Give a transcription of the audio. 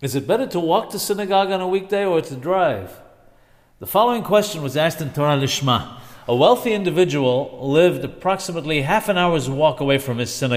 Is it better to walk to synagogue on a weekday or to drive? The following question was asked in Torah Lishma. A wealthy individual lived approximately half an hour's walk away from his synagogue.